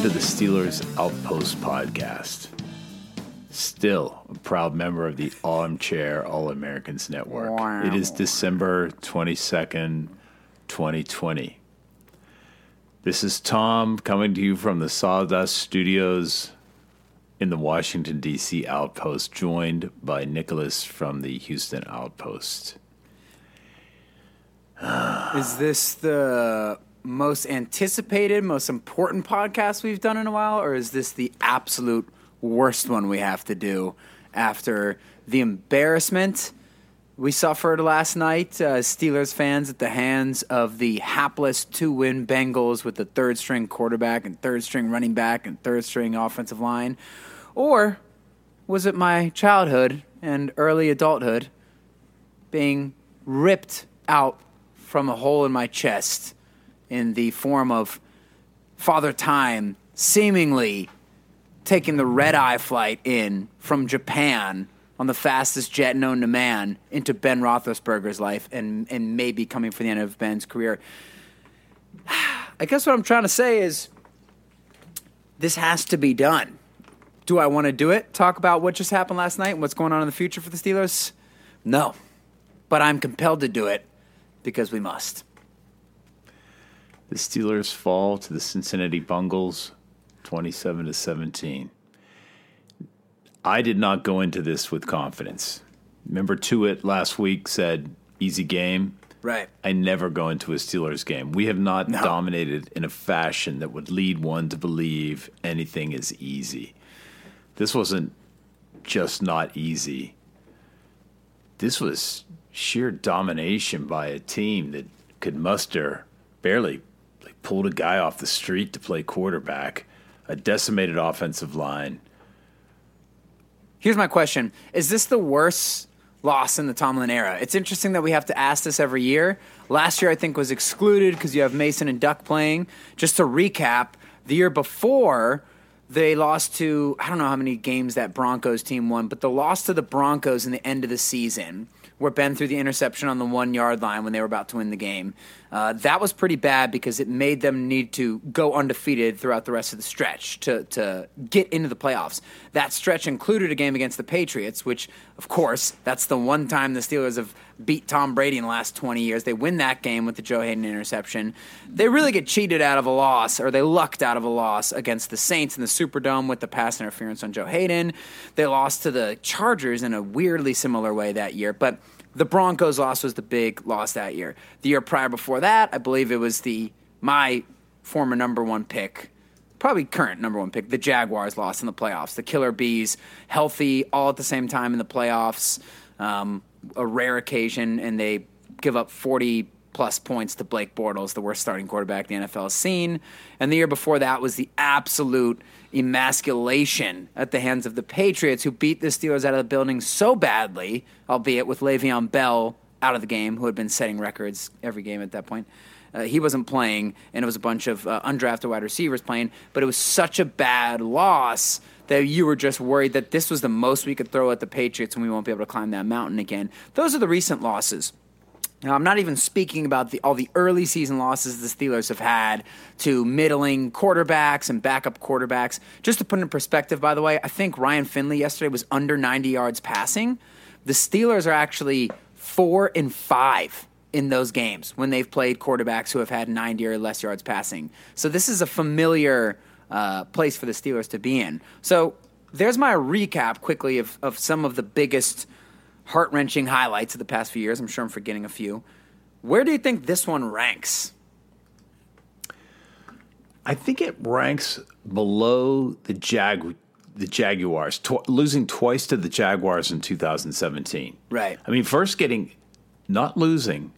Welcome to the Steelers Outpost podcast. Still a proud member of the Armchair All Americans Network. Wow. It is December 22nd, 2020. This is Tom coming to you from the Sawdust Studios in the Washington, D.C. Outpost, joined by Nicholas from the Houston Outpost. Is this the most anticipated, most important podcast we've done in a while, or is this the absolute worst one we have to do after the embarrassment we suffered last night, uh, Steelers fans, at the hands of the hapless two win Bengals with the third string quarterback and third string running back and third string offensive line? Or was it my childhood and early adulthood being ripped out from a hole in my chest in the form of Father Time seemingly taking the red eye flight in from Japan on the fastest jet known to man into Ben Roethlisberger's life and, and maybe coming for the end of Ben's career. I guess what I'm trying to say is this has to be done. Do I want to do it? Talk about what just happened last night and what's going on in the future for the Steelers? No. But I'm compelled to do it because we must. The Steelers fall to the Cincinnati Bungles 27 to 17. I did not go into this with confidence. Remember Tuitt last week said easy game. Right. I never go into a Steelers game. We have not No. dominated in a fashion that would lead one to believe anything is easy. This wasn't just not easy. This was sheer domination by a team that could muster barely pulled a guy off the street to play quarterback, a decimated offensive line. Here's my question: Is this the worst loss in the Tomlin era? It's interesting that we have to ask this every year. Last year, I think, was excluded because you have Mason and Duck playing. Just to recap, the year before they lost to I don't know how many games that Broncos team won, but the loss to the Broncos in the end of the season, where Ben threw the interception on the one yard line when they were about to win the game. Uh, that was pretty bad because it made them need to go undefeated throughout the rest of the stretch to, to get into the playoffs. That stretch included a game against the Patriots, which, of course, that's the one time the Steelers have beat Tom Brady in the last 20 years. They win that game with the Joe Haden interception. They really get cheated out of a loss, or they lucked out of a loss against the Saints in the Superdome with the pass interference on Joe Haden. They lost to the Chargers in a weirdly similar way that year, but the Broncos loss was the big loss that year. The year prior before that, I believe it was the my former number one pick, probably current number one pick, the Jaguars lost in the playoffs. The Killer Bees healthy all at the same time in the playoffs, um, a rare occasion, and they give up forty plus points to Blake Bortles, the worst starting quarterback the NFL has seen. And the year before that was the absolute emasculation at the hands of the Patriots, who beat the Steelers out of the building so badly, albeit with Le'Veon Bell out of the game, who had been setting records every game at that point. Uh, he wasn't playing, and it was a bunch of uh, undrafted wide receivers playing. But it was such a bad loss that you were just worried that this was the most we could throw at the Patriots, and we won't be able to climb that mountain again. Those are the recent losses. Now, I'm not even speaking about the, all the early season losses the Steelers have had to middling quarterbacks and backup quarterbacks. Just to put in perspective, by the way, I think Ryan Finley yesterday was under 90 yards passing. The Steelers are actually four and five in those games when they've played quarterbacks who have had 90 or less yards passing. So this is a familiar uh, place for the Steelers to be in. So there's my recap quickly of, of some of the biggest heart wrenching highlights of the past few years. I'm sure I'm forgetting a few. Where do you think this one ranks? I think it ranks below the Jag the Jaguars, tw- losing twice to the Jaguars in 2017. Right. I mean, first getting not losing,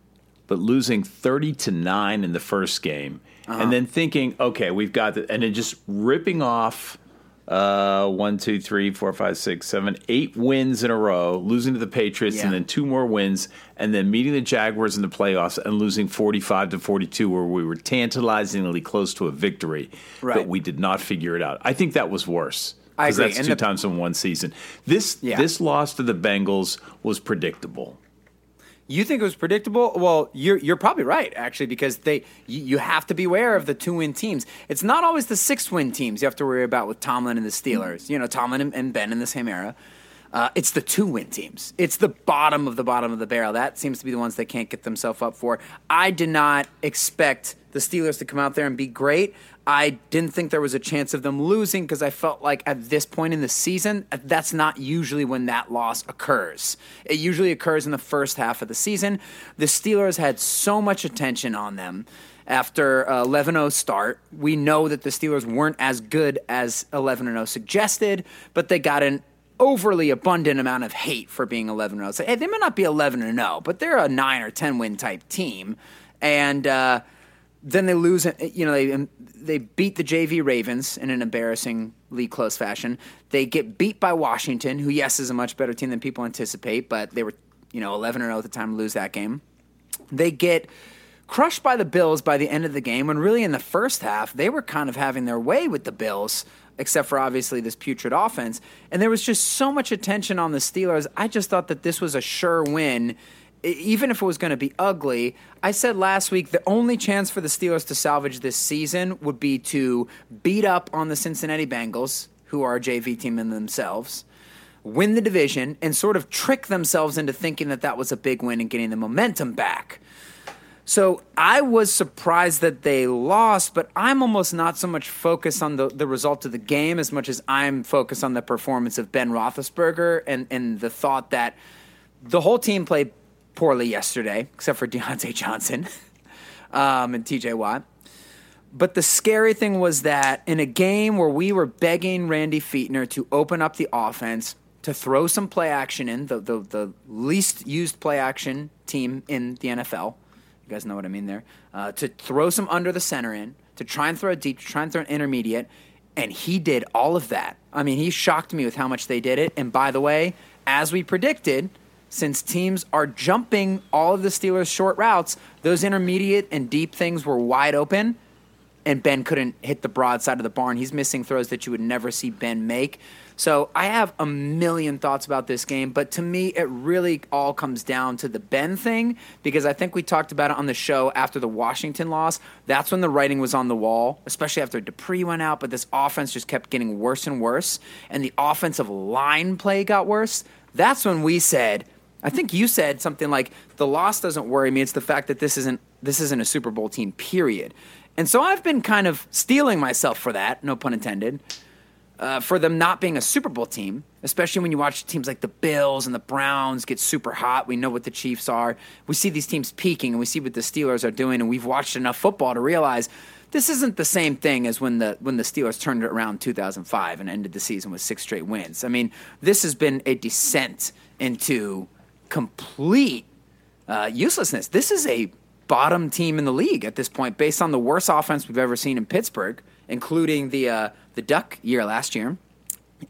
but losing 30 to 9 in the first game and then thinking, okay, we've got the, and then just ripping off uh, one, two, three, four, five, six, seven, eight wins in a row, losing to the Patriots, Yeah. and then two more wins, and then meeting the Jaguars in the playoffs and losing forty-five to forty-two, where we were tantalizingly close to a victory, Right. but we did not figure it out. I think that was worse. I 'cause agree. That's And two the- times in one season. This Yeah. this loss to the Bengals was predictable. You think it was predictable? Well, you're you're probably right actually because they you, you have to be aware of the two win teams. It's not always the six win teams you have to worry about with Tomlin and the Steelers. You know, Tomlin and, and Ben in the same era. Uh, it's the two win teams. It's the bottom of the bottom of the barrel. That seems to be the ones they can't get themselves up for. I did not expect the Steelers to come out there and be great. I didn't think there was a chance of them losing because I felt like at this point in the season, that's not usually when that loss occurs. It usually occurs in the first half of the season. The Steelers had so much attention on them after a 11 0 start. We know that the Steelers weren't as good as 11 0 suggested, but they got an overly abundant amount of hate for being 11 0. So, hey, they may not be 11 0, but they're a 9 or 10 win type team. And, uh, then they lose. You know, they um, they beat the JV Ravens in an embarrassingly close fashion. They get beat by Washington, who yes is a much better team than people anticipate, but they were you know eleven or oh zero at the time to lose that game. They get crushed by the Bills by the end of the game, when really in the first half they were kind of having their way with the Bills. Except for obviously this putrid offense. And there was just so much attention on the Steelers. I just thought that this was a sure win even if it was going to be ugly, I said last week the only chance for the Steelers to salvage this season would be to beat up on the Cincinnati Bengals, who are a JV team in themselves, win the division, and sort of trick themselves into thinking that that was a big win and getting the momentum back. So I was surprised that they lost, but I'm almost not so much focused on the, the result of the game as much as I'm focused on the performance of Ben Roethlisberger and, and the thought that the whole team played poorly yesterday, except for Diontae Johnson um, and TJ Watt. But the scary thing was that in a game where we were begging Randy Fichtner to open up the offense, to throw some play action in, the, the, the least used play action team in the NFL, you guys know what I mean there, uh, to throw some under the center in, to try and throw a deep, to try and throw an intermediate, and he did all of that. I mean, he shocked me with how much they did it. And by the way, as we predicted, since teams are jumping all of the Steelers' short routes, those intermediate and deep things were wide open, and Ben couldn't hit the broad side of the barn. He's missing throws that you would never see Ben make. So I have a million thoughts about this game, but to me, it really all comes down to the Ben thing because I think we talked about it on the show after the Washington loss. That's when the writing was on the wall, especially after Dupree went out, but this offense just kept getting worse and worse, and the offensive line play got worse. That's when we said, I think you said something like the loss doesn't worry me. It's the fact that this isn't this isn't a Super Bowl team. Period. And so I've been kind of steeling myself for that, no pun intended, uh, for them not being a Super Bowl team, especially when you watch teams like the Bills and the Browns get super hot. We know what the Chiefs are. We see these teams peaking, and we see what the Steelers are doing, and we've watched enough football to realize this isn't the same thing as when the when the Steelers turned it around in 2005 and ended the season with six straight wins. I mean, this has been a descent into complete uh, uselessness. This is a bottom team in the league at this point, based on the worst offense we've ever seen in Pittsburgh, including the uh, the Duck year last year.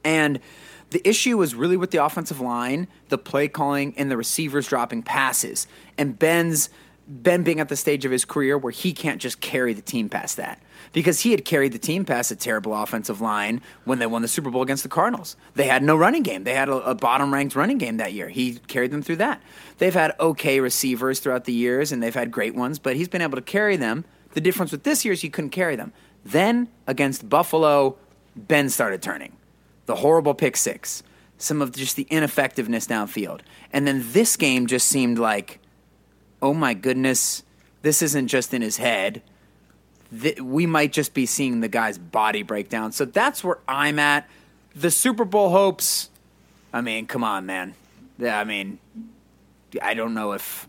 And the issue was really with the offensive line, the play calling, and the receivers dropping passes. And Ben's Ben being at the stage of his career where he can't just carry the team past that. Because he had carried the team past a terrible offensive line when they won the Super Bowl against the Cardinals. They had no running game. They had a, a bottom ranked running game that year. He carried them through that. They've had okay receivers throughout the years, and they've had great ones, but he's been able to carry them. The difference with this year is he couldn't carry them. Then against Buffalo, Ben started turning. The horrible pick six, some of just the ineffectiveness downfield. And then this game just seemed like oh my goodness, this isn't just in his head. Th- we might just be seeing the guy's body break down. So that's where I'm at. The Super Bowl hopes. I mean, come on, man. I mean, I don't know if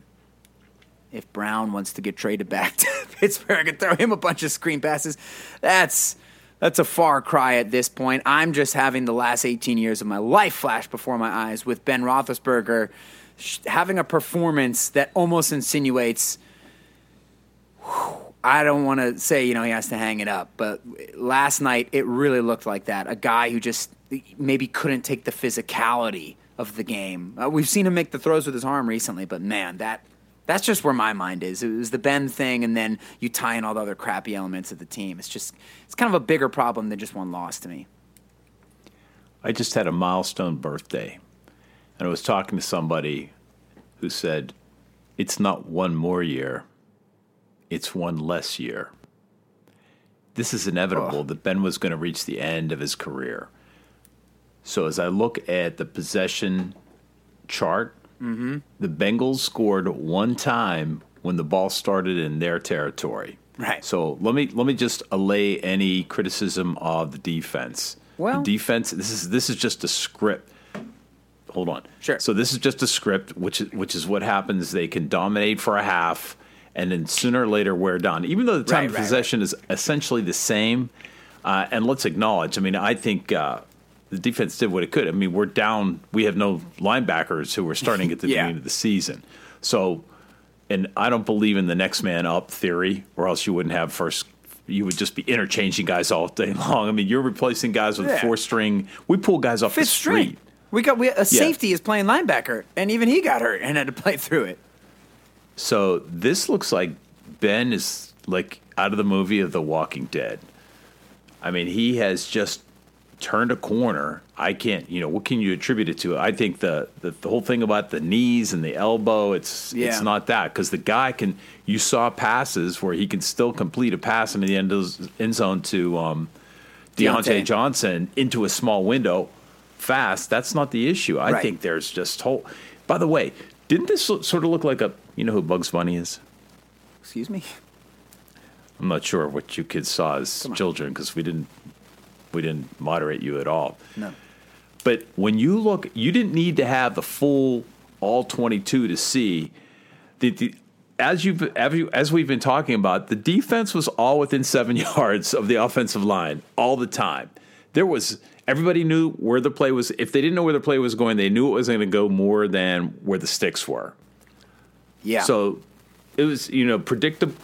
if Brown wants to get traded back to Pittsburgh and throw him a bunch of screen passes. That's that's a far cry at this point. I'm just having the last 18 years of my life flash before my eyes with Ben Roethlisberger having a performance that almost insinuates. I don't want to say you know he has to hang it up, but last night it really looked like that. A guy who just maybe couldn't take the physicality of the game. Uh, we've seen him make the throws with his arm recently, but man, that that's just where my mind is. It was the Ben thing, and then you tie in all the other crappy elements of the team. It's just it's kind of a bigger problem than just one loss to me. I just had a milestone birthday, and I was talking to somebody who said, It's not one more year, it's one less year. This is inevitable that Ben was going to reach the end of his career. So as I look at the possession chart, mm-hmm. the Bengals scored one time when the ball started in their territory. Right. So let me let me just allay any criticism of the defense. Well- the defense. This is this is just a script. Hold on. Sure. So this is just a script, which is which is what happens. They can dominate for a half, and then sooner or later wear down. Even though the time Right, of right, possession is essentially the same, uh, and let's acknowledge. I mean, I think. Uh, the defense did what it could. I mean, we're down. We have no linebackers who were starting at the Yeah. beginning of the season. So, and I don't believe in the next man up theory, or else you wouldn't have first. You would just be interchanging guys all day long. I mean, you're replacing guys with Yeah. four string. We pull guys off Fifth the street. string. We got we, a safety is playing linebacker, and even he got hurt and had to play through it. So this looks like Ben is like out of the movie of The Walking Dead. I mean, he has just turned a corner. I can't, you know, what can you attribute it to? I think the the, the whole thing about the knees and the elbow, it's Yeah. it's not that because the guy can. You saw passes where he can still complete a pass into the end, of- end zone to um, Diontae, Diontae. Johnson into a small window fast. That's not the issue. I Right. think there's just whole. By the way, didn't this so- sort of look like a? You know who Bugs Bunny is? Excuse me. I'm not sure what you kids saw as children because we didn't we didn't moderate you at all. No. But when you look, you didn't need to have the full all 22 to see the, the as you as you- as we've been talking about, the defense was all within seven yards of the offensive line all the time. There was everybody knew where the play was. If they didn't know where the play was going, they knew it was going to go more than where the sticks were. Yeah. So it was, you know, predictable.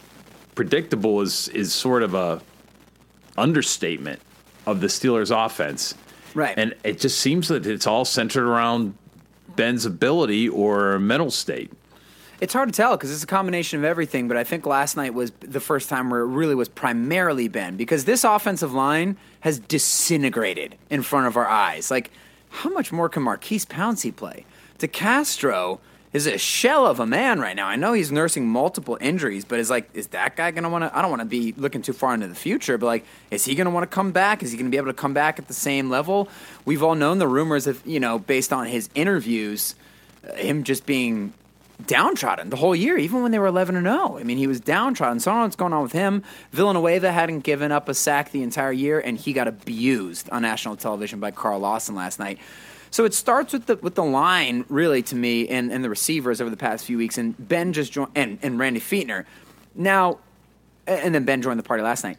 Predictable is is sort of a understatement of the Steelers' offense, Right. And it just seems that it's all centered around Ben's ability or mental state. It's hard to tell because it's a combination of everything, but I think last night was the first time where it really was primarily Ben because this offensive line has disintegrated in front of our eyes. Like, how much more can Maurkice Pouncey play? DeCastro is a shell of a man right now. I know he's nursing multiple injuries, but is like, is that guy going to want to? I don't want to be looking too far into the future, but like, is he going to want to come back? Is he going to be able to come back at the same level? We've all known the rumors of, you know, based on his interviews, uh, him just being downtrodden the whole year, even when they were 11 and 0. I mean, he was downtrodden. So I don't know what's going on with him. Villanueva hadn't given up a sack the entire year, and he got abused on national television by Carl Lawson last night. So it starts with the with the line, really, to me, and, and the receivers over the past few weeks, and Ben just joined, and, and Randy Fichtner. Now, and then Ben joined the party last night.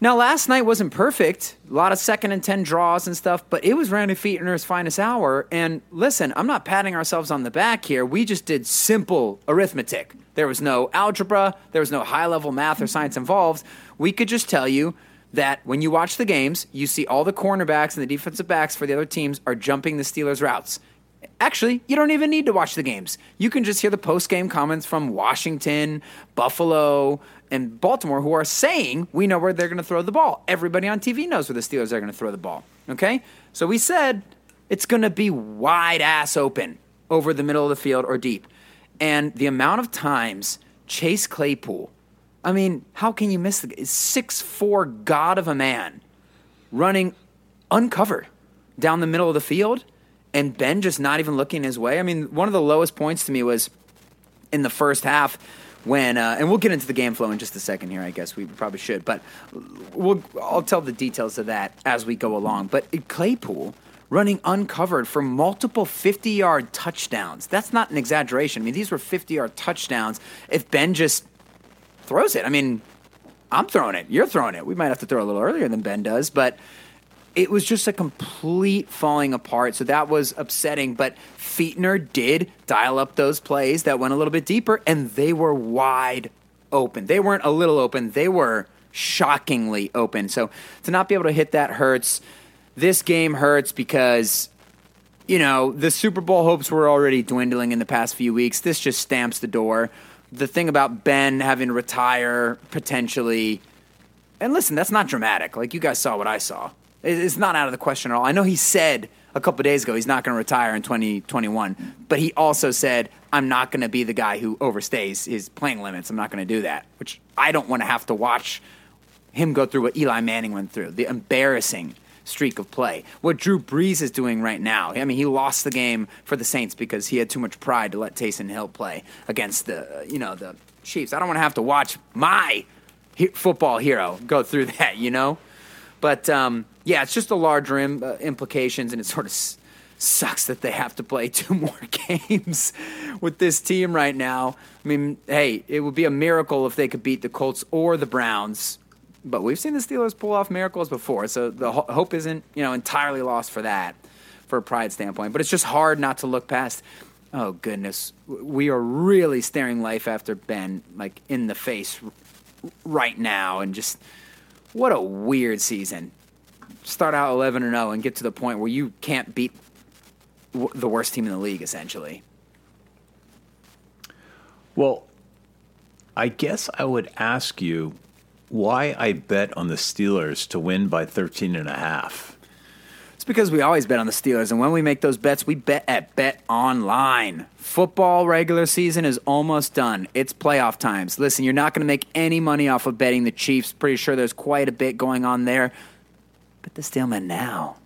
Now, last night wasn't perfect. A lot of second and 10 draws and stuff, but it was Randy Fichtner's finest hour. And listen, I'm not patting ourselves on the back here. We just did simple arithmetic. There was no algebra, there was no high level math or science involved. We could just tell you that when you watch the games, you see all the cornerbacks and the defensive backs for the other teams are jumping the Steelers' routes. Actually, you don't even need to watch the games. You can just hear the post game comments from Washington, Buffalo, and Baltimore who are saying we know where they're going to throw the ball. Everybody on TV knows where the Steelers are going to throw the ball. Okay? So we said it's going to be wide ass open over the middle of the field or deep. And the amount of times Chase Claypool, I mean, how can you miss the six four god of a man running uncovered down the middle of the field and Ben just not even looking his way. I mean, one of the lowest points to me was in the first half when uh, and we'll get into the game flow in just a second here. I guess we probably should, but we'll I'll tell the details of that as we go along. But Claypool running uncovered for multiple 50 yard touchdowns. That's not an exaggeration. I mean, these were 50 yard touchdowns. If Ben just throws it, I mean, I'm throwing it. You're throwing it. We might have to throw a little earlier than Ben does, but it was just a complete falling apart. So that was upsetting. But Fichtner did dial up those plays that went a little bit deeper, and they were wide open. They weren't a little open, they were shockingly open. So to not be able to hit that hurts. This game hurts because, you know, the Super Bowl hopes were already dwindling in the past few weeks. This just stamps the door. The thing about Ben having to retire potentially, and listen, that's not dramatic. Like, you guys saw what I saw. It's not out of the question at all. I know he said a couple days ago he's not going to retire in 2021, but he also said, I'm not going to be the guy who overstays his playing limits. I'm not going to do that, which I don't want to have to watch him go through what Eli Manning went through the embarrassing streak of play. What Drew Brees is doing right now. I mean, he lost the game for the Saints because he had too much pride to let Taysom Hill play against the, you know, the Chiefs. I don't want to have to watch my football hero go through that, you know? But um, yeah, it's just the larger Im- uh, implications, and it sort of s- sucks that they have to play two more games with this team right now. I mean, hey, it would be a miracle if they could beat the Colts or the Browns, but we've seen the Steelers pull off miracles before, so the ho- hope isn't you know entirely lost for that, for a pride standpoint. But it's just hard not to look past. Oh goodness, we are really staring life after Ben like in the face right now, and just what a weird season. Start out 11 and 0 and get to the point where you can't beat w- the worst team in the league, essentially. Well, I guess I would ask you why I bet on the Steelers to win by 13 and a half. It's because we always bet on the Steelers, and when we make those bets, we bet at Bet Online. Football regular season is almost done. It's playoff times. Listen, you're not going to make any money off of betting the Chiefs. Pretty sure there's quite a bit going on there. Bet the Steelman now.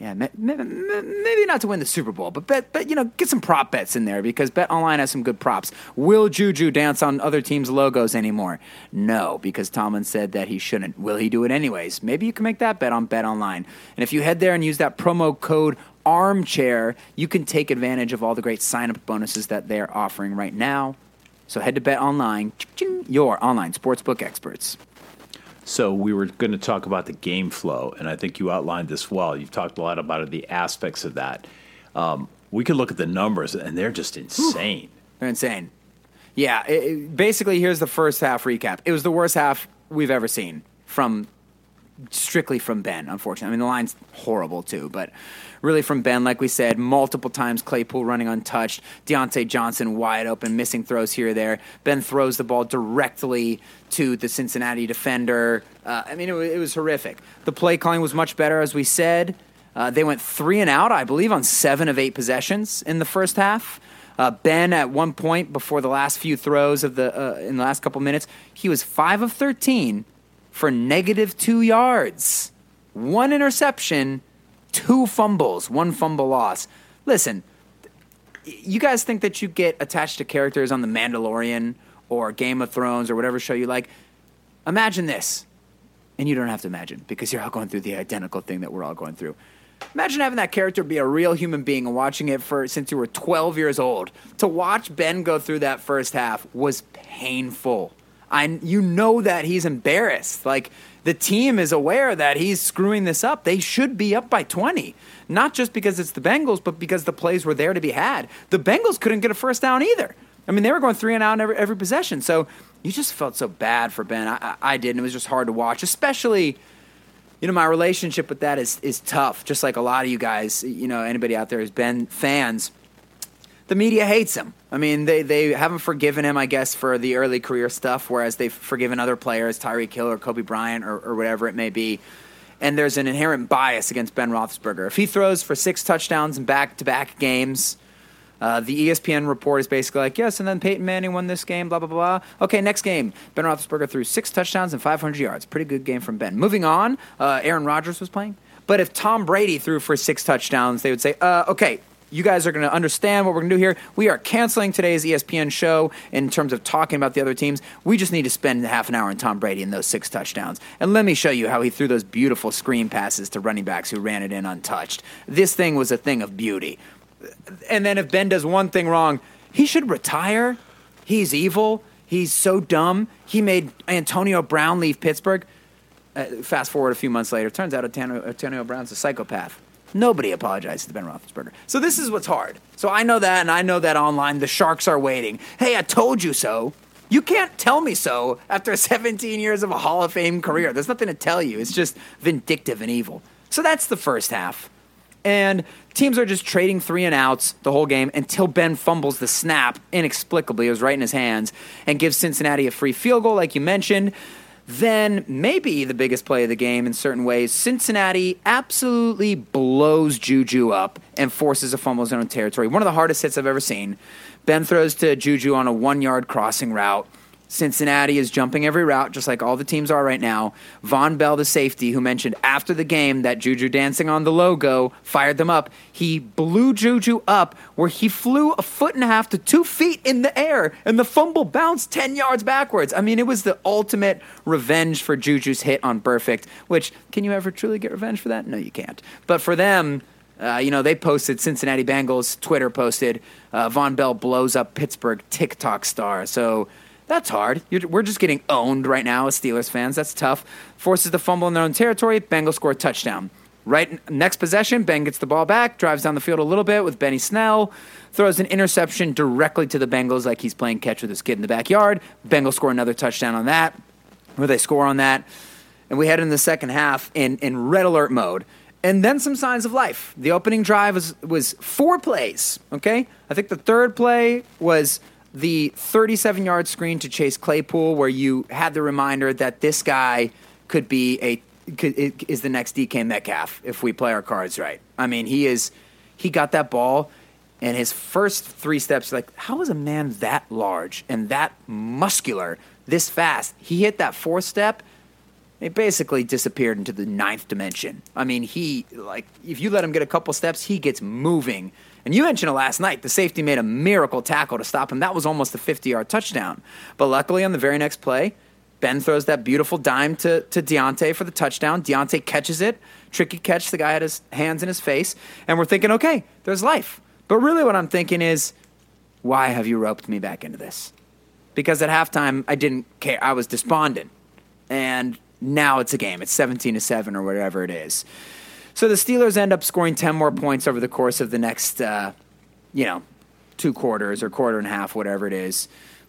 Yeah, maybe not to win the Super Bowl, but bet, but you know, get some prop bets in there because Bet Online has some good props. Will Juju dance on other teams' logos anymore? No, because Tomlin said that he shouldn't. Will he do it anyways? Maybe you can make that bet on Bet Online. And if you head there and use that promo code Armchair, you can take advantage of all the great sign-up bonuses that they're offering right now. So head to Bet Online, your online sportsbook experts. So we were going to talk about the game flow, and I think you outlined this well. You've talked a lot about the aspects of that. Um, we could look at the numbers, and they're just insane. They're insane. Yeah, it, it, basically, here's the first half recap. It was the worst half we've ever seen from strictly from Ben, unfortunately. I mean, the line's horrible too, but really from Ben, like we said, multiple times Claypool running untouched, Diontae Johnson wide open, missing throws here or there. Ben throws the ball directly to the Cincinnati defender. Uh, I mean, it, it, was horrific. The play calling was much better, as we said. Uh, they went three and out, I believe, on seven of eight possessions in the first half. Uh, ben, at one point before the last few throws of the uh, in the last couple minutes, he was five of thirteen for negative two yards, one interception, two fumbles, one fumble loss. Listen, you guys think that you get attached to characters on The Mandalorian or Game of Thrones or whatever show you like? Imagine this. And you don't have to imagine because you're all going through the identical thing that we're all going through. Imagine having that character be a real human being and watching it for since you were 12 years old. To watch Ben go through that first half was painful. I you know that he's embarrassed. Like the team is aware that he's screwing this up. They should be up by 20. Not just because it's the Bengals, but because the plays were there to be had. The Bengals couldn't get a first down either. I mean, they were going three and out in every, every possession. So you just felt so bad for Ben. I, I did, and it was just hard to watch, especially you know, my relationship with that is is tough. Just like a lot of you guys, you know, anybody out there who's been fans, the media hates him. I mean, they they haven't forgiven him, I guess, for the early career stuff, whereas they've forgiven other players, Tyreek Hill or Kobe Bryant or, or whatever it may be. And there's an inherent bias against Ben Roethlisberger. If he throws for six touchdowns in back to back games, uh, the ESPN report is basically like, yes, and then Peyton Manning won this game, blah, blah, blah. Okay, next game. Ben Roethlisberger threw six touchdowns and 500 yards. Pretty good game from Ben. Moving on, uh, Aaron Rodgers was playing. But if Tom Brady threw for six touchdowns, they would say, uh, okay, you guys are going to understand what we're going to do here. We are canceling today's ESPN show in terms of talking about the other teams. We just need to spend half an hour on Tom Brady and those six touchdowns. And let me show you how he threw those beautiful screen passes to running backs who ran it in untouched. This thing was a thing of beauty. And then if Ben does one thing wrong, he should retire. He's evil. He's so dumb. He made Antonio Brown leave Pittsburgh. Uh, fast forward a few months later, turns out Antonio, Antonio Brown's a psychopath. Nobody apologizes to Ben Roethlisberger. So this is what's hard. So I know that, and I know that online the Sharks are waiting. Hey, I told you so. You can't tell me so after 17 years of a Hall of Fame career. There's nothing to tell you. It's just vindictive and evil. So that's the first half. And teams are just trading three and outs the whole game until Ben fumbles the snap inexplicably. It was right in his hands and gives Cincinnati a free field goal, like you mentioned. Then, maybe the biggest play of the game in certain ways, Cincinnati absolutely blows Juju up and forces a fumble own territory. One of the hardest hits I've ever seen. Ben throws to Juju on a one yard crossing route. Cincinnati is jumping every route, just like all the teams are right now. Vonn Bell, the safety, who mentioned after the game that Juju dancing on the logo fired them up. He blew Juju up where he flew a foot and a half to two feet in the air, and the fumble bounced 10 yards backwards. I mean, it was the ultimate revenge for Juju's hit on Burfict, which, can you ever truly get revenge for that? No, you can't. But for them, uh, you know, they posted Cincinnati Bengals, Twitter posted, uh, Vonn Bell blows up Pittsburgh TikTok star. So that's hard. You're, we're just getting owned right now as Steelers fans. That's tough. Forces the fumble in their own territory. Bengals score a touchdown. Right next possession, Ben gets the ball back, drives down the field a little bit with Benny Snell, throws an interception directly to the Bengals like he's playing catch with his kid in the backyard. Bengals score another touchdown on that, where they score on that. And we head into the second half in, in red alert mode. And then some signs of life. The opening drive was, was four plays, okay? I think the third play was the 37 yard screen to Chase Claypool, where you had the reminder that this guy could be a could, is the next DK Metcalf if we play our cards right. I mean, he is he got that ball and his first three steps like how is a man that large and that muscular this fast? He hit that fourth step it basically disappeared into the ninth dimension. I mean, he like if you let him get a couple steps, he gets moving. And you mentioned it last night. The safety made a miracle tackle to stop him. That was almost a 50-yard touchdown. But luckily, on the very next play, Ben throws that beautiful dime to, to Diontae for the touchdown. Diontae catches it. Tricky catch. The guy had his hands in his face. And we're thinking, okay, there's life. But really, what I'm thinking is, why have you roped me back into this? Because at halftime, I didn't care. I was despondent. And now it's a game. It's 17 to 7 or whatever it is. So the Steelers end up scoring 10 more points over the course of the next, uh, you know, two quarters or quarter and a half, whatever it is.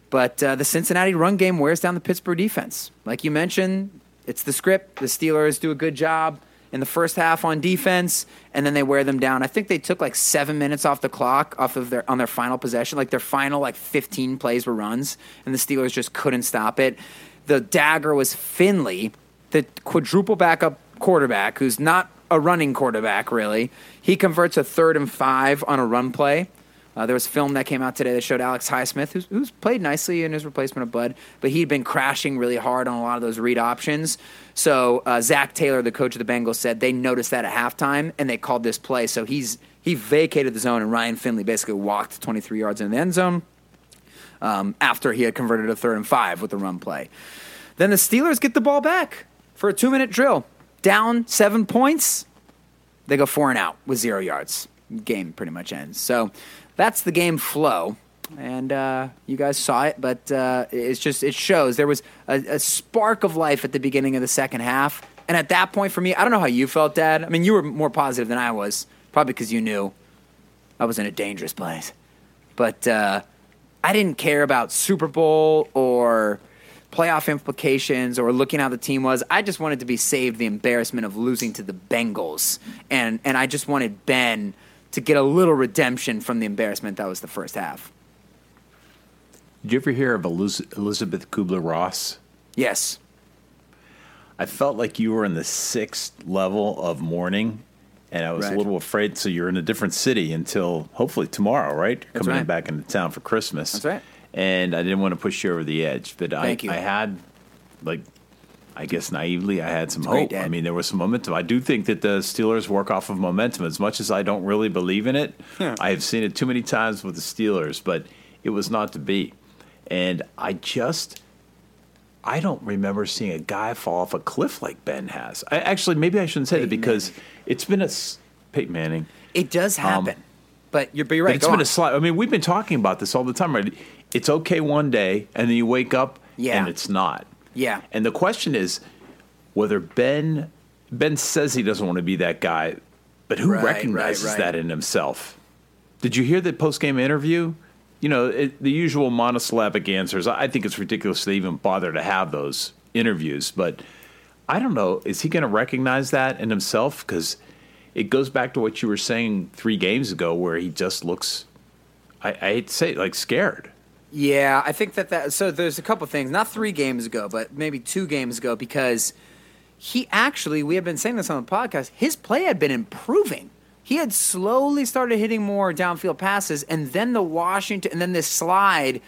But uh, the Cincinnati run game wears down the Pittsburgh defense. Like you mentioned, it's the script. The Steelers do a good job in the first half on defense, and then they wear them down. I think they took like seven minutes off the clock off of their on their final possession. Like their final like 15 plays were runs, and the Steelers just couldn't stop it. The dagger was Finley, the quadruple backup quarterback, who's not a running quarterback really. He converts a third and five on a run play. Uh, there was film that came out today that showed Alex Highsmith, who's, who's played nicely in his replacement of Bud, but he'd been crashing really hard on a lot of those read options. So uh, Zac Taylor, the coach of the Bengals, said they noticed that at halftime and they called this play. So he's he vacated the zone and Ryan Finley basically walked 23 yards in the end zone um, after he had converted a third and five with the run play. Then the Steelers get the ball back for a two minute drill, down seven points. They go four and out with zero yards. Game pretty much ends. So that's the game flow. And uh, you guys saw it, but uh, it's just it shows there was a, a spark of life at the beginning of the second half, and at that point for me, I don't know how you felt, Dad. I mean, you were more positive than I was, probably because you knew I was in a dangerous place. But uh, I didn't care about Super Bowl or playoff implications or looking how the team was. I just wanted to be saved the embarrassment of losing to the Bengals, and and I just wanted Ben to get a little redemption from the embarrassment that was the first half. Did you ever hear of Eliz- Elizabeth Kubler Ross? Yes, I felt like you were in the sixth level of mourning, and I was Right. a little afraid. So you're in a different city until hopefully tomorrow, right? That's Coming right. back into town for Christmas. That's right. And I didn't want to push you over the edge, but I, you. I had like I guess naively, I had some hope. I mean, there was some momentum. I do think that the Steelers work off of momentum. As much as I don't really believe in it, I have seen it too many times with the Steelers, but it was not to be. And I just, I don't remember seeing a guy fall off a cliff like Ben has. I, actually, maybe I shouldn't say that Peyton because it's been a Peyton Manning. It does happen, but you're, but you're right. Um, But it's been on. a slide. I mean, we've been talking about this all the time, right? It's okay one day, and then you wake up, Yeah. and it's not. Yeah. And the question is whether Ben Ben says he doesn't want to be that guy, but who Right, recognizes right, right. that in himself? Did you hear the post game interview? You know, it, the usual monosyllabic answers. I think it's ridiculous to even bother to have those interviews, but I don't know. Is he going to recognize that in himself? Because it goes back to what you were saying three games ago, where he just looks, I, I hate to say it, like scared. Yeah, I think that that. So there's a couple things. Not three games ago, but maybe two games ago, because he actually, we have been saying this on the podcast. His play had been improving. He had slowly started hitting more downfield passes, and then the Washington, and then this slide,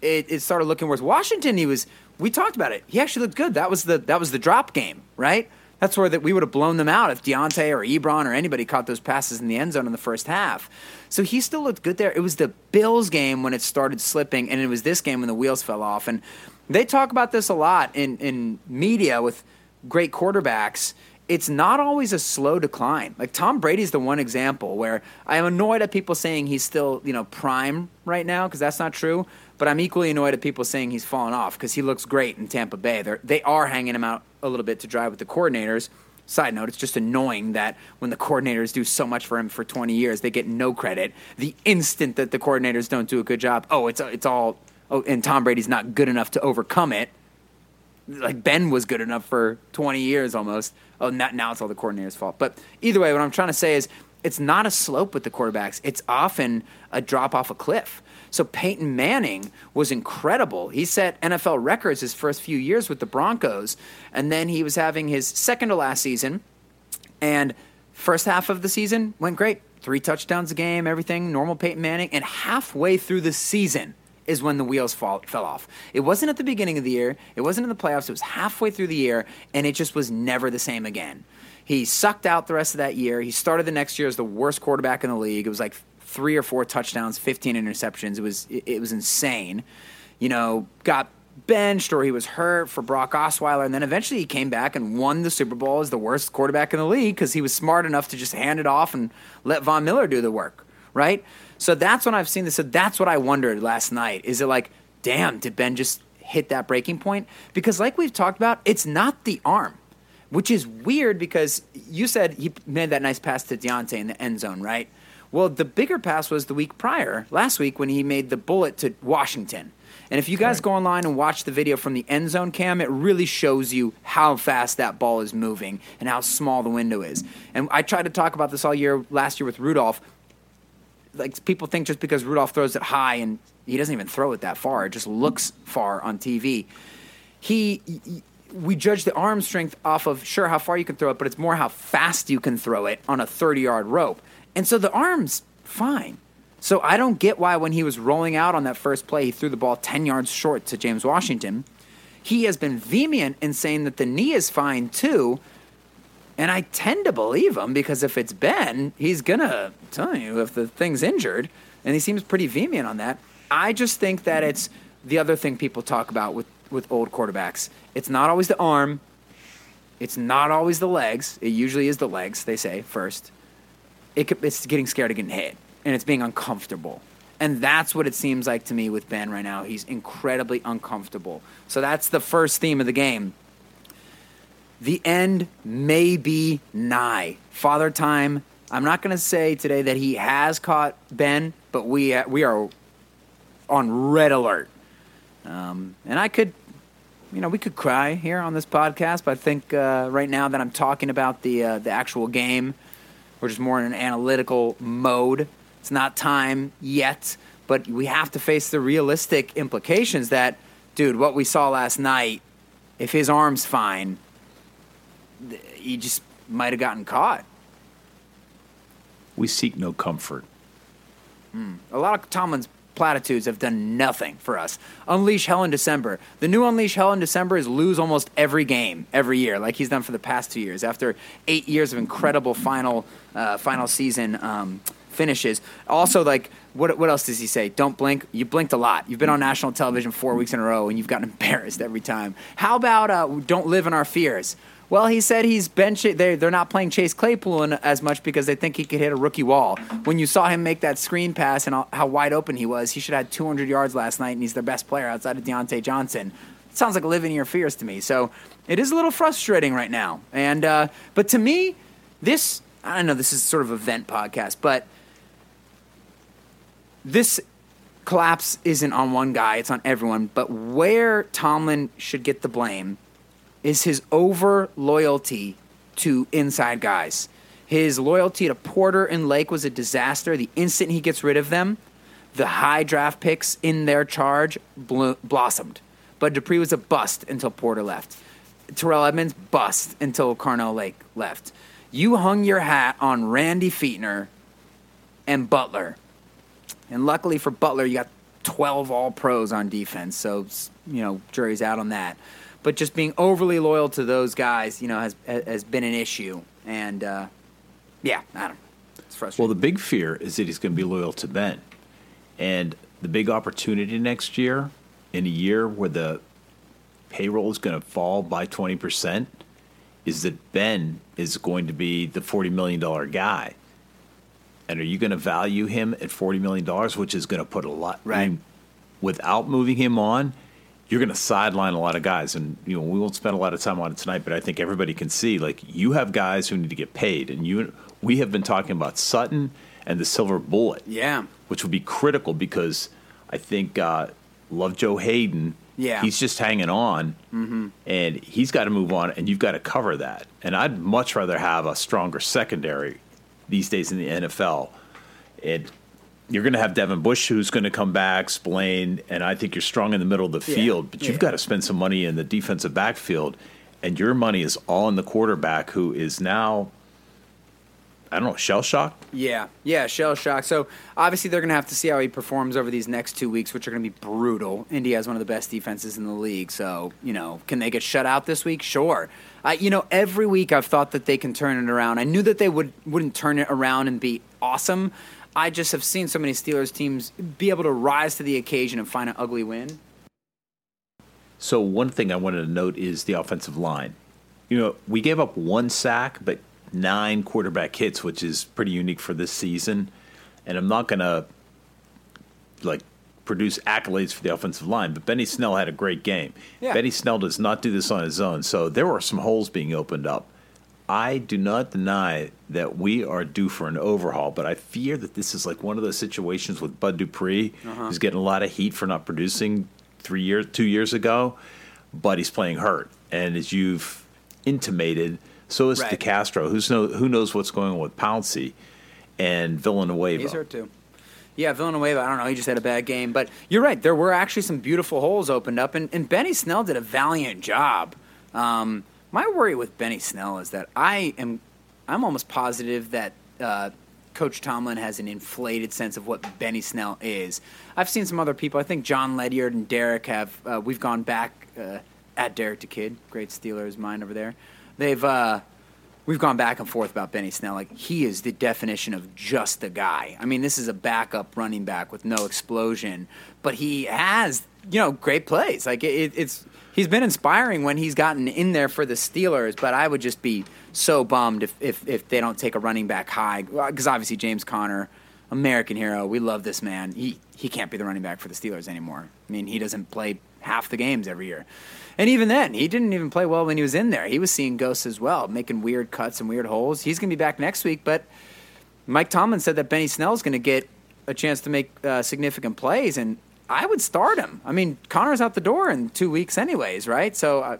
it, it started looking worse. Washington, he was. We talked about it. He actually looked good. That was the that was the drop game, right? That's where that we would have blown them out if Diontae or Ebron or anybody caught those passes in the end zone in the first half. So he still looked good there. It was the Bills game when it started slipping, and it was this game when the wheels fell off. And they talk about this a lot in, in media with great quarterbacks. It's not always a slow decline. Like Tom Brady's the one example where I am annoyed at people saying he's still, you know, prime right now because that's not true. But I'm equally annoyed at people saying he's fallen off because he looks great in Tampa Bay. They're, they are hanging him out a little bit to drive with the coordinators. Side note, it's just annoying that when the coordinators do so much for him for 20 years, they get no credit. The instant that the coordinators don't do a good job, oh, it's it's all oh, and Tom Brady's not good enough to overcome it. Like Ben was good enough for 20 years almost. Oh, not, now it's all the coordinator's fault. But either way, what I'm trying to say is it's not a slope with the quarterbacks. It's often a drop off a cliff. So Peyton Manning was incredible. He set NFL records his first few years with the Broncos, and then he was having his second to last season. And first half of the season went great. Three touchdowns a game, everything, normal Peyton Manning. And halfway through the season is when the wheels fall, fell off. It wasn't at the beginning of the year, it wasn't in the playoffs, it was halfway through the year, and it just was never the same again. He sucked out the rest of that year. He started the next year as the worst quarterback in the league. It was like three or four touchdowns, 15 interceptions. It was it, it was insane. You know, got benched or he was hurt for Brock Osweiler, and then eventually he came back and won the Super Bowl as the worst quarterback in the league because he was smart enough to just hand it off and let Von Miller do the work, right? So that's when I've seen this. So that's what I wondered last night. Is it like, damn, did Ben just hit that breaking point? Because like we've talked about, it's not the arm, which is weird because you said he made that nice pass to Diontae in the end zone, right? Well, the bigger pass was the week prior, last week, when he made the bullet to Washington. And if you guys Right. go online and watch the video from the end zone cam, it really shows you how fast that ball is moving and how small the window is. And I tried to talk about this all year last year with Rudolph. Like people think just because Rudolph throws it high and he doesn't even throw it that far, it just looks far on TV. He we judge the arm strength off of sure how far you can throw it, but it's more how fast you can throw it on a 30 yard rope. And so the arm's fine. So I don't get why when he was rolling out on that first play, he threw the ball 10 yards short to James Washington. He has been vehement in saying that the knee is fine too. And I tend to believe him because if it's Ben, he's going to tell you if the thing's injured. And he seems pretty vehement on that. I just think that it's the other thing people talk about with, with old quarterbacks. It's not always the arm, it's not always the legs. It usually is the legs, they say, first. It, it's getting scared of getting hit, and it's being uncomfortable. And that's what it seems like to me with Ben right now. He's incredibly uncomfortable. So that's the first theme of the game. The end may be nigh. Father Time. I'm not going to say today that he has caught Ben, but we we are on red alert. Um, and I could, you know, we could cry here on this podcast, but I think uh, right now that I'm talking about the uh, the actual game, we're just more in an analytical mode. It's not time yet, but we have to face the realistic implications that, dude, what we saw last night, if his arm's fine, he just might have gotten caught. We seek no comfort. Hmm. A lot of Tomlin's platitudes have done nothing for us. Unleash hell in December. The new Unleash hell in December is lose almost every game every year, like he's done for the past two years. After eight years of incredible final uh, final season um, finishes. Also, like what what else does he say? Don't blink. You blinked a lot. You've been on national television four weeks in a row, and you've gotten embarrassed every time. How about uh, don't live in our fears? Well, he said he's bench. They're, they're not playing Chase Claypool as much because they think he could hit a rookie wall. When you saw him make that screen pass and how wide open he was, he should have had 200 yards last night, and he's their best player outside of Diontae Johnson. It sounds like living in your fears to me. So it is a little frustrating right now. And uh, but to me, this I don't know. This is sort of a vent podcast, but this collapse isn't on one guy; it's on everyone. But where Tomlin should get the blame is his over loyalty to inside guys. His loyalty to Porter and Lake was a disaster. The instant he gets rid of them, the high draft picks in their charge blo- blossomed. But Dupree was a bust until Porter left. Terrell Edmunds bust until Carnell Lake left. You hung your hat on Randy Fichtner and Butler. And luckily for Butler, you got 12 all pros on defense. So, you know, jury's out on that but just being overly loyal to those guys, you know, has has been an issue. And uh, yeah, I don't. know. It's frustrating. Well, the big fear is that he's going to be loyal to Ben, and the big opportunity next year, in a year where the payroll is going to fall by twenty percent, is that Ben is going to be the forty million dollar guy. And are you going to value him at forty million dollars, which is going to put a lot Right. I mean, without moving him on? You're going to sideline a lot of guys, and you know we won't spend a lot of time on it tonight. But I think everybody can see, like you have guys who need to get paid, and you we have been talking about Sutton and the Silver Bullet, yeah, which would be critical because I think uh, Love Joe Haden. Yeah. he's just hanging on, mm-hmm. and he's got to move on, and you've got to cover that. And I'd much rather have a stronger secondary these days in the NFL. And you're going to have Devin Bush, who's going to come back, Spillane, and I think you're strong in the middle of the Yeah. field. But you've Yeah. got to spend some money in the defensive backfield, and your money is all in the quarterback, who is now, I don't know, shell shocked. yeah, yeah. Shell shock. So obviously they're going to have to see how he performs over these next two weeks, which are going to be brutal. Indy has one of the best defenses in the league, so you know, can they get shut out this week? Sure. I, you know, every week I've thought that they can turn it around. I knew that they would wouldn't turn it around and be awesome. I just have seen so many Steelers teams be able to rise to the occasion and find an ugly win. So one thing I wanted to note is the offensive line. You know, we gave up one sack, but nine quarterback hits, which is pretty unique for this season. And I'm not going to like produce accolades for the offensive line, but Benny Snell had a great game. Yeah. Benny Snell does not do this on his own, so there were some holes being opened up. I do not deny that we are due for an overhaul, but I fear that this is like one of those situations with Bud Dupree, who's getting a lot of heat for not producing three years, two years ago, but he's playing hurt. And as you've intimated, so is Right. DeCastro. Who's know, who knows what's going on with Pouncey and Villanueva? He's hurt too. Yeah, Villanueva, I don't know. He just had a bad game. But you're right. There were actually some beautiful holes opened up, and, and Benny Snell did a valiant job. Um, my worry with Benny Snell is that I am, I'm almost positive that uh, Coach Tomlin has an inflated sense of what Benny Snell is. I've seen some other people. I think Jon Ledyard and Derek have. Uh, we've gone back uh, at Derek to Kid, great Steelers mind over there. They've. Uh, we've gone back and forth about Benny Snell. Like he is the definition of just a guy. I mean, this is a backup running back with no explosion, but he has you know great plays. Like it, it's he's been inspiring when he's gotten in there for the Steelers. But I would just be so bummed if if, if they don't take a running back high because obviously James Conner. American hero. We love this man. He he can't be the running back for the Steelers anymore. I mean, he doesn't play half the games every year. And even then, he didn't even play well when he was in there. He was seeing ghosts as well, making weird cuts and weird holes. He's going to be back next week, but Mike Tomlin said that Benny Snell's going to get a chance to make uh, significant plays, and I would start him. I mean, Conner's out the door in two weeks, anyways, right? So uh,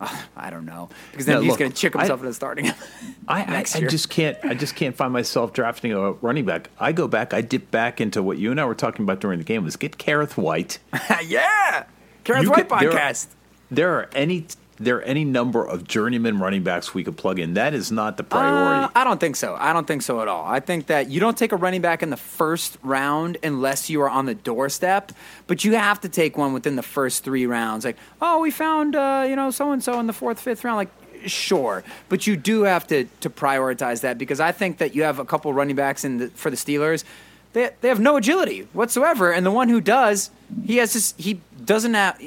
I, I don't know because then No, he's going to chick I- himself into starting him. I, I, I just can't. I just can't find myself drafting a running back. I go back. I dip back into what you and I were talking about during the game. Was get Kareth White. yeah, Karen You White could- there are- podcast. There are any there are any number of journeyman running backs we could plug in? That is not the priority. Uh, I don't think so. I don't think so at all. I think that you don't take a running back in the first round unless you are on the doorstep, but you have to take one within the first three rounds. Like, oh, we found uh, you know so and so in the fourth, fifth round. Like, sure, but you do have to to prioritize that because I think that you have a couple running backs in the, for the Steelers. They, they have no agility whatsoever, and the one who does, he has just he doesn't have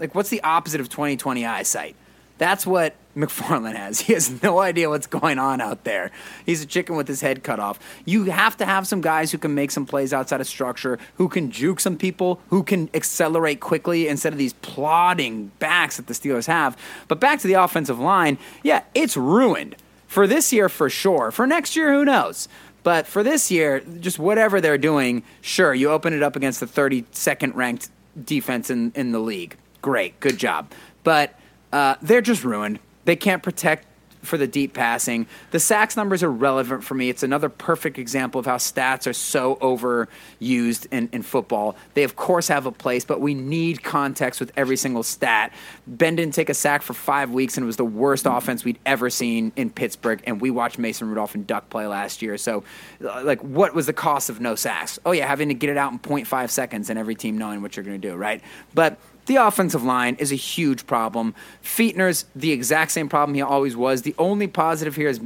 like what's the opposite of 2020 eyesight? That's what McFarland has. He has no idea what's going on out there. He's a chicken with his head cut off. You have to have some guys who can make some plays outside of structure, who can juke some people, who can accelerate quickly instead of these plodding backs that the Steelers have. But back to the offensive line, yeah, it's ruined. For this year, for sure. For next year, who knows? But for this year, just whatever they're doing, sure, you open it up against the 32nd ranked defense in, in the league. Great, good job. But uh, they're just ruined. They can't protect for the deep passing. The sacks numbers are relevant for me. It's another perfect example of how stats are so overused in, in football. They, of course, have a place, but we need context with every single stat. Ben didn't take a sack for five weeks, and it was the worst offense we'd ever seen in Pittsburgh. And we watched Mason Rudolph and Duck play last year. So, uh, like, what was the cost of no sacks? Oh, yeah, having to get it out in 0.5 seconds and every team knowing what you're going to do, right? But the offensive line is a huge problem. Fichtner's the exact same problem he always was. The only positive here is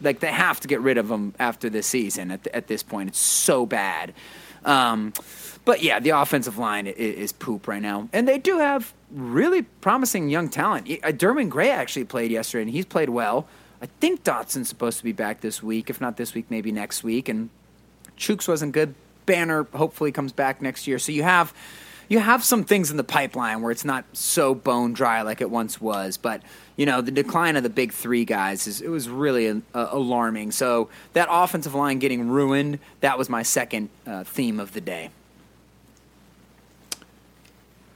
like they have to get rid of him after this season. At, at this point, it's so bad. Um, but yeah, the offensive line is, is, poop right now, and they do have really promising young talent. Uh, Derwin Gray actually played yesterday, and he's played well. I think Dotson's supposed to be back this week. If not this week, maybe next week. And Chuks wasn't good. Banner hopefully comes back next year. So you have you have some things in the pipeline where it's not so bone dry like it once was. But you know, the decline of the big three guys is it was really uh, alarming. So that offensive line getting ruined. That was my second uh, theme of the day.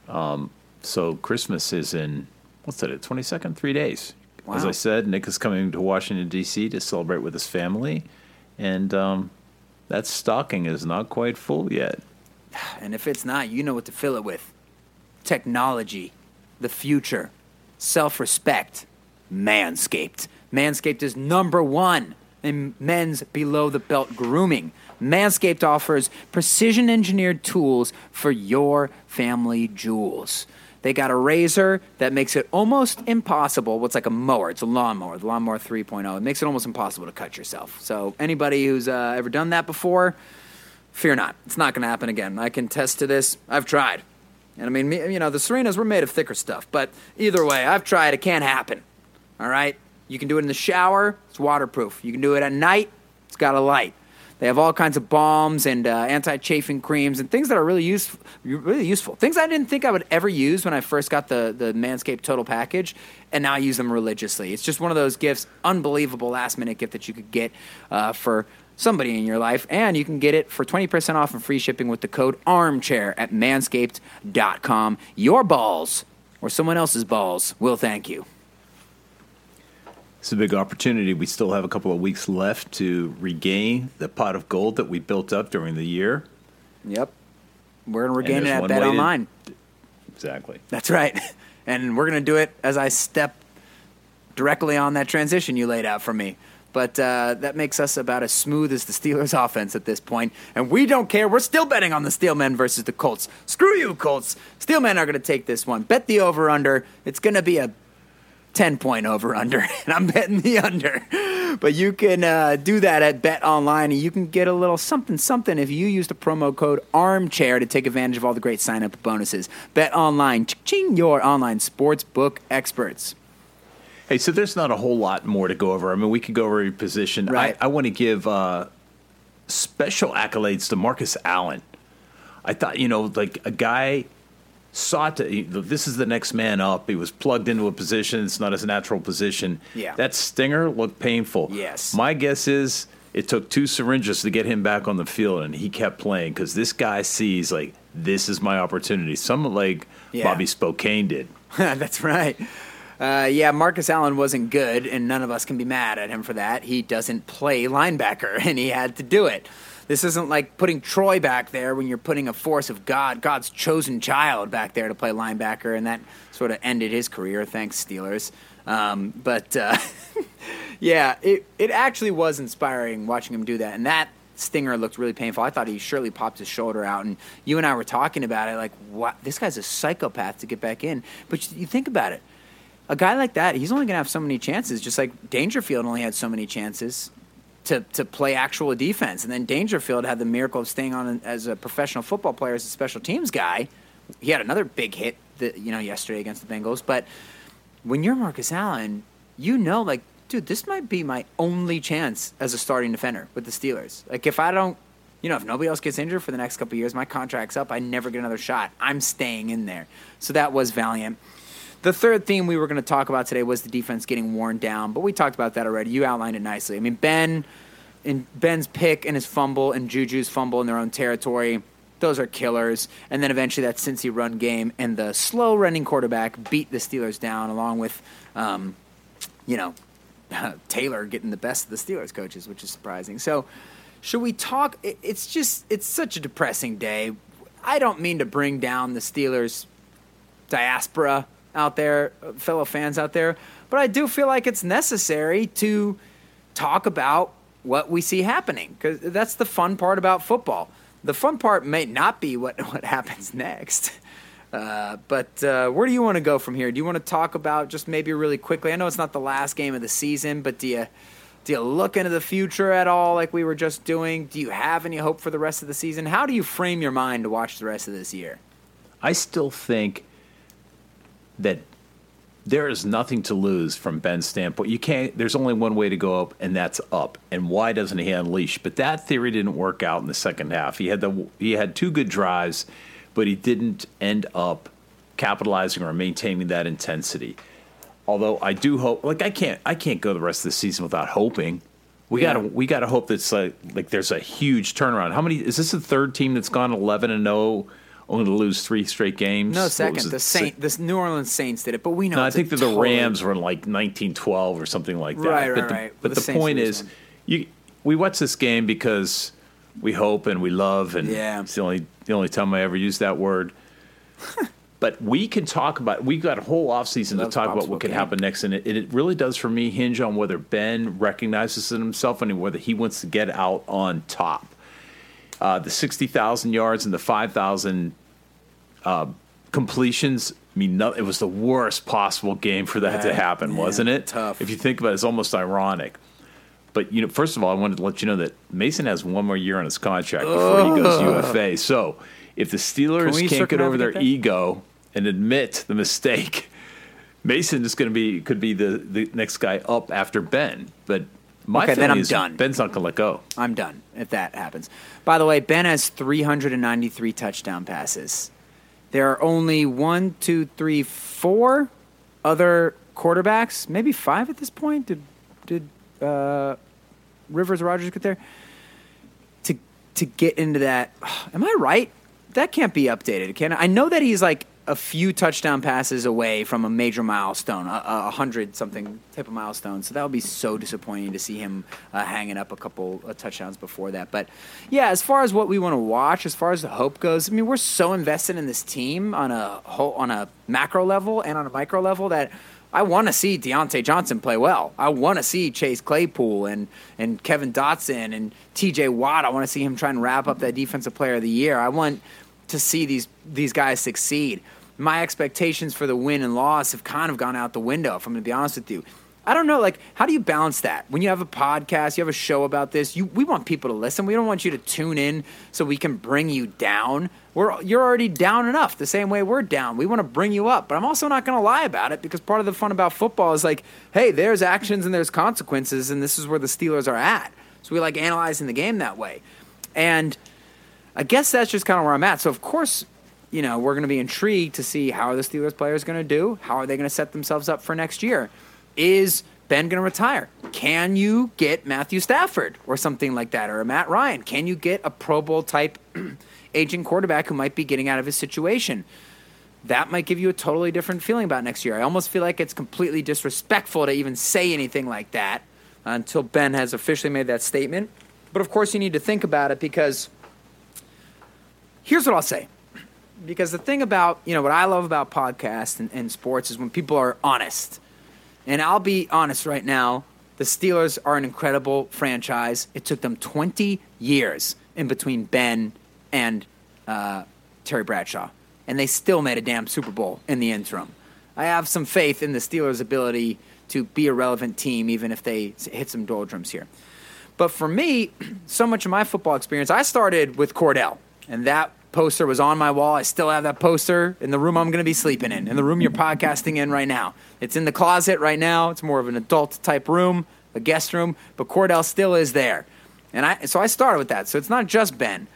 Um. So Christmas is in what's that? Twenty second, three days. Wow. As I said, Nick is coming to Washington D.C. to celebrate with his family, and um, that stocking is not quite full yet. And if it's not, you know what to fill it with technology, the future, self respect, Manscaped. Manscaped is number one in men's below the belt grooming. Manscaped offers precision engineered tools for your family jewels. They got a razor that makes it almost impossible. What's like a mower? It's a lawnmower, the lawnmower 3.0. It makes it almost impossible to cut yourself. So, anybody who's uh, ever done that before, Fear not. It's not going to happen again. I can test to this. I've tried. And I mean, me, you know, the Serenas were made of thicker stuff. But either way, I've tried. It can't happen. All right? You can do it in the shower. It's waterproof. You can do it at night. It's got a light. They have all kinds of balms and uh, anti-chafing creams and things that are really useful. Really useful. Things I didn't think I would ever use when I first got the the Manscaped Total Package, and now I use them religiously. It's just one of those gifts, unbelievable last minute gift that you could get uh, for somebody in your life, and you can get it for 20% off and free shipping with the code armchair at manscaped.com. Your balls, or someone else's balls, will thank you. It's a big opportunity. We still have a couple of weeks left to regain the pot of gold that we built up during the year. Yep. We're going to regain it at Bet way to- Online. Exactly. That's right. And we're going to do it as I step directly on that transition you laid out for me. But uh, that makes us about as smooth as the Steelers' offense at this point. And we don't care. We're still betting on the Steelmen versus the Colts. Screw you, Colts. Steelmen are going to take this one. Bet the over under. It's going to be a 10 point over under. And I'm betting the under. But you can uh, do that at Bet Online, and you can get a little something something if you use the promo code ARMCHAIR to take advantage of all the great sign up bonuses. Bet Online, ching your online sports book experts. Hey, so there's not a whole lot more to go over. I mean, we could go over every position. Right. I, I want to give uh, special accolades to Marcus Allen. I thought, you know, like a guy sought to, this is the next man up. He was plugged into a position. It's not his natural position. Yeah. That stinger looked painful. Yes. My guess is it took two syringes to get him back on the field, and he kept playing because this guy sees, like, this is my opportunity. Someone like Yeah. Bobby Spillane did. That's right. Uh, yeah, Marcus Allen wasn't good, and none of us can be mad at him for that. He doesn't play linebacker, and he had to do it. This isn't like putting Troy back there when you're putting a force of God, God's chosen child back there to play linebacker, and that sort of ended his career. Thanks, Steelers. Um, but uh, yeah, it it actually was inspiring watching him do that, and that stinger looked really painful. I thought he surely popped his shoulder out, and you and I were talking about it, like, what? This guy's a psychopath to get back in. But you think about it, a guy like that, he's only going to have so many chances, just like Dangerfield only had so many chances to, to play actual defense. And then Dangerfield had the miracle of staying on as a professional football player, as a special teams guy. He had another big hit, you know, yesterday against the Bengals. But when you're Marcus Allen, you know, like, dude, this might be my only chance as a starting defender with the Steelers. Like, if I don't, you know, if nobody else gets injured for the next couple years, my contract's up. I never get another shot. I'm staying in there. So that was valiant. The third theme we were going to talk about today was the defense getting worn down, but we talked about that already. You outlined it nicely. I mean, Ben and Ben's pick and his fumble and Juju's fumble in their own territory, those are killers. And then eventually that Cincy run game and the slow running quarterback beat the Steelers down, along with, um, you know, Taylor getting the best of the Steelers coaches, which is surprising. So, should we talk? It's just it's such a depressing day. I don't mean to bring down the Steelers diaspora out there, fellow fans out there, but I do feel like it's necessary to talk about what we see happening because that's the fun part about football. The fun part may not be what, what happens next. Uh, but uh, where do you want to go from here? Do you want to talk about just maybe really quickly? I know it's not the last game of the season, but do you do you look into the future at all, like we were just doing? Do you have any hope for the rest of the season? How do you frame your mind to watch the rest of this year? I still think that there is nothing to lose from Ben's standpoint. You can't. There's only one way to go up, and that's up. And why doesn't he unleash? But that theory didn't work out in the second half. He had the he had two good drives, but he didn't end up capitalizing or maintaining that intensity. Although I do hope, like I can't, I can't go the rest of the season without hoping. We Yeah. gotta, we gotta hope that's like, like there's a huge turnaround. How many? Is this the third team that's gone 11 and 0, only to lose three straight games? No, second. The Saint, the New Orleans Saints did it, but we know. No, I think that the Rams were in like 1912 or something like that. Right, but right, the, right. But The the, point is, one. you we watch this game because we hope and we love, and Yeah. it's the only the only time I ever use that word. but we can talk about. we've got a whole offseason to talk about what could happen next, and it, it really does for me hinge on whether Ben recognizes it himself and whether he wants to get out on top. Uh, the sixty thousand yards and the five thousand completions I mean no, it was the worst possible game for that to happen Yeah, wasn't it? Tough. if you think about it it's almost ironic. But you know first of all i wanted to let you know that mason has one more year on his contract before he goes ufa so if the steelers Can can't get over their that? ego and admit the mistake mason is going to be could be the, the next guy up after ben. But my Okay, then I'm done. ben's not to let go I'm done if that happens. By the way, Ben has 393 touchdown passes. There are only one, two, three, four other quarterbacks, maybe five at this point. Did did uh, Rivers Rogers get there? To to get into that, am I right? That can't be updated, can it? I know that he's like a few touchdown passes away from a major milestone, a, a hundred something type of milestone. So that would be so disappointing to see him uh, hanging up a couple of touchdowns before that. But yeah, as far as what we want to watch, as far as the hope goes, I mean, we're so invested in this team on a whole, on a macro level and on a micro level that. I want to see Diontae Johnson play well. I want to see Chase Claypool and, and Kevin Dotson and TJ Watt. I want to see him try and wrap up that defensive player of the year. I want to see these these guys succeed. My expectations for the win and loss have kind of gone out the window, if I'm going to be honest with you. I don't know, like, how do you balance that? When you have a podcast, you have a show about this, you we want people to listen. We don't want you to tune in so we can bring you down. We're you're already down enough, the same way we're down. We want to bring you up, but I'm also not going to lie about it because part of the fun about football is like, hey, there's actions and there's consequences, and this is where the Steelers are at. So we like analyzing the game that way. And I guess that's just kind of where I'm at. So of course, you know, we're going to be intrigued to see how are the Steelers players going to do? How are they going to set themselves up for next year? Is Ben going to retire? Can you get Matthew Stafford or something like that, or a Matt Ryan? Can you get a Pro Bowl type aging quarterback who might be getting out of his situation? that might give you a totally different feeling about next year. I almost feel like it's completely disrespectful to even say anything like that until Ben has officially made that statement. But of course, you need to think about it because here's what I'll say. Because the thing about, you know, what I love about podcasts and, and sports is when people are honest. And I'll be honest right now the Steelers are an incredible franchise. It took them 20 years in between Ben and uh, Terry Bradshaw, and they still made a damn Super Bowl in the interim. I have some faith in the Steelers' ability to be a relevant team, even if they hit some doldrums here. But for me, so much of my football experience, I started with Cordell, and that poster was on my wall. I still have that poster in the room I'm going to be sleeping in, in the room you're podcasting in right now. It's in the closet right now. It's more of an adult type room, a guest room, but Cordell still is there. And I so I started with that. So it's not just Ben.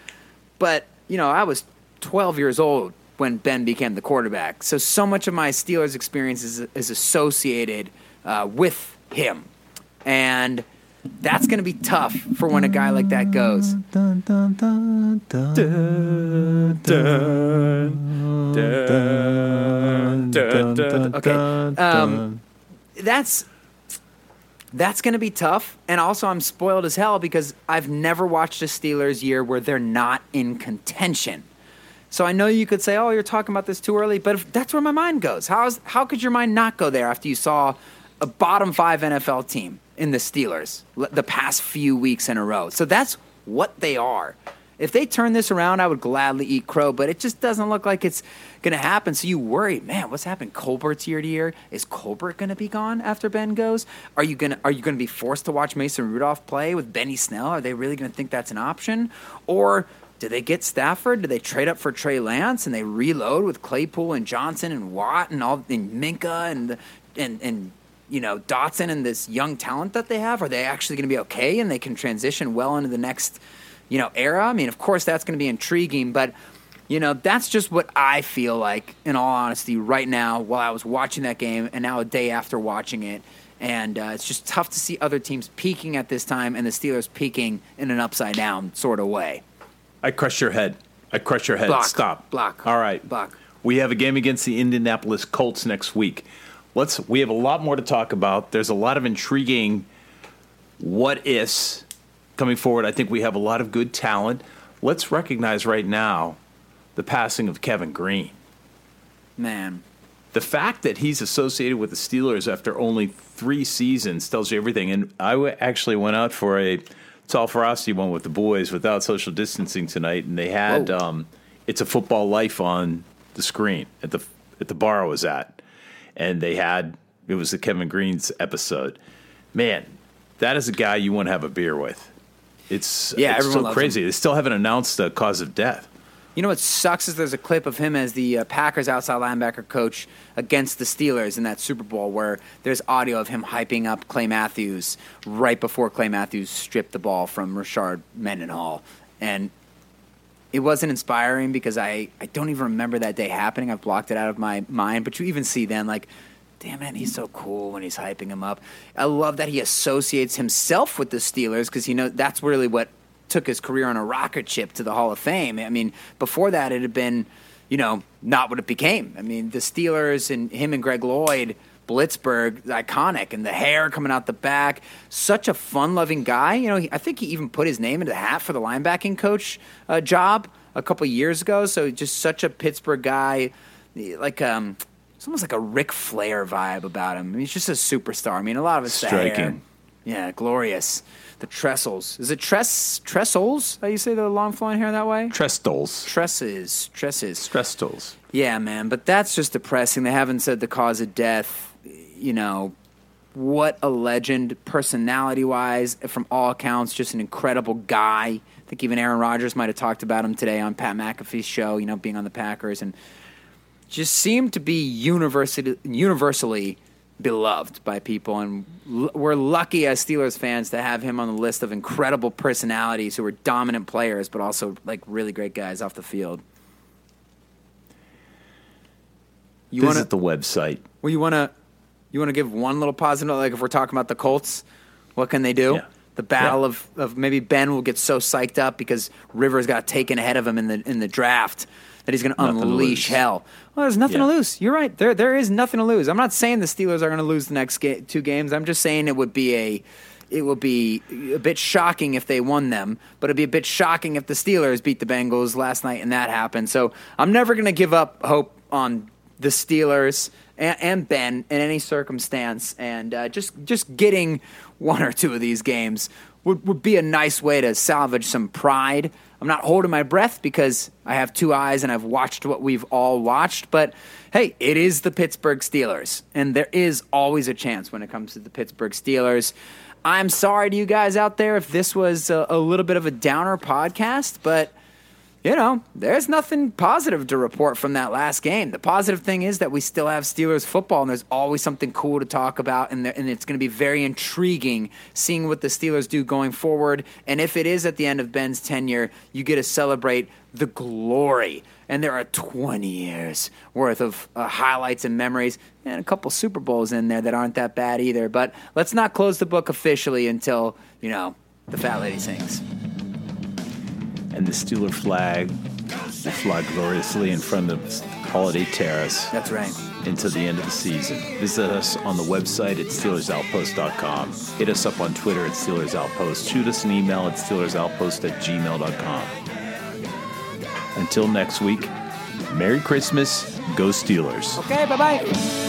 But, you know, I was 12 years old when Ben became the quarterback. So, so much of my Steelers experience is, is associated uh, with him. And that's going to be tough for when a guy like that goes. Okay. Um, that's that's going to be tough. And also, I'm spoiled as hell because I've never watched a Steelers year where they're not in contention. So I know you could say, "Oh, you're talking about this too early," but if that's where my mind goes. How's how could your mind not go there after you saw a bottom five NFL team in the Steelers the past few weeks in a row? So that's what they are. If they turn this around, I would gladly eat crow, but it just doesn't look like it's going to happen. So you worry, man, what's happened? Colbert's year to year. Is Colbert going to be gone after Ben goes? Are you going to are you going to be forced to watch Mason Rudolph play with Benny Snell? Are they really going to think that's an option? Or do they get Stafford? Do they trade up for Trey Lance and they reload with Claypool and Johnson and Watt and all and Minkah and and and you know Dotson and this young talent that they have? Are they actually going to be okay and they can transition well into the next you know era? I mean, of course that's going to be intriguing, but you know that's just what I feel like in all honesty right now while I was watching that game and now a day after watching it. And uh, it's just tough to see other teams peaking at this time and the Steelers peaking in an upside down sort of way. I crush your head. I crush your head. Block. Stop. Block. All right. Block. We have a game against the Indianapolis Colts next week. Let's. We have a lot more to talk about. There's a lot of intriguing what ifs coming forward. I think we have a lot of good talent. Let's recognize right now the passing of Kevin Greene. Man, The fact that he's associated with the Steelers after only three seasons tells you everything. And I w- actually went out for a tall frosty one with the boys without social distancing tonight, and they had um, "It's a Football Life" on the screen at the at the bar I was at, and they had it was the Kevin Greene's episode. Man, that is a guy you want to have a beer with. It's Yeah, it's loves crazy. They still haven't announced the cause of death. You know what sucks is there's a clip of him as the uh, Packers outside linebacker coach against the Steelers in that Super Bowl where there's audio of him hyping up Clay Matthews right before Clay Matthews stripped the ball from Rashard Mendenhall. And it wasn't inspiring because I, I don't even remember that day happening. I've blocked it out of my mind. But you even see then, like, damn it, he's so cool when he's hyping him up. I love that he associates himself with the Steelers because you know that's really what took his career on a rocket ship to the Hall of Fame. I mean, before that, it had been, you know, not what it became. I mean, the Steelers and him and Greg Lloyd. Blitzburgh, iconic, and the hair coming out the back. Such a fun-loving guy. You know, he, I think he even put his name into the hat for the linebacking coach uh, job a couple years ago. So just such a Pittsburgh guy, like um, it's almost like a Ric Flair vibe about him. I mean, he's just a superstar. I mean, a lot of it's. Striking. Yeah, glorious. The trestles. Is it tress trestles? How you say the long flowing hair that way? Trestles. Tresses. Tresses. Trestles. Yeah, man, but that's just depressing. They haven't said the cause of death. You know, what a legend, personality wise, from all accounts, just an incredible guy. I think even Aaron Rodgers might have talked about him today on Pat McAfee's show, you know, being on the Packers, and just seemed to be universally, universally beloved by people. And l- we're lucky as Steelers fans to have him on the list of incredible personalities who were dominant players, but also like really great guys off the field. You Visit to the website. well, you want to you want to give one little positive like if we're talking about the Colts, what can they do? Yeah. The battle Yeah. of, of maybe Ben will get so psyched up because Rivers got taken ahead of him in the in the draft that he's going to unleash hell. Well, there's nothing to lose. You're right. There there is nothing to lose. I'm not saying the Steelers are going to lose the next ga- two games. I'm just saying it would be a it would be a bit shocking if they won them, but it'd be a bit shocking if the Steelers beat the Bengals last night and that happened. So I'm never going to give up hope on the Steelers and, and Ben in any circumstance, and uh, just just getting one or two of these games would, would be a nice way to salvage some pride. I'm not holding my breath because I have two eyes and I've watched what we've all watched, but hey, it is the Pittsburgh Steelers, and there is always a chance when it comes to the Pittsburgh Steelers. I'm sorry to you guys out there if this was a, a little bit of a downer podcast, but you know, there's nothing positive to report from that last game. The positive thing is that we still have Steelers football, and there's always something cool to talk about, and, and it's going to be very intriguing seeing what the Steelers do going forward. And if it is at the end of Ben's tenure, you get to celebrate the glory. And there are 20 years worth of uh, highlights and memories, and a couple Super Bowls in there that aren't that bad either. But let's not close the book officially until, you know, the fat lady sings. And the Steeler flag will fly gloriously in front of Holiday Terrace That's right. until the end of the season. Visit us on the website at SteelersOutpost.com. Hit us up on Twitter at SteelersOutpost. Shoot us an email at SteelersOutpost at gmail.com. Until next week, Merry Christmas. Go Steelers. Okay, bye bye.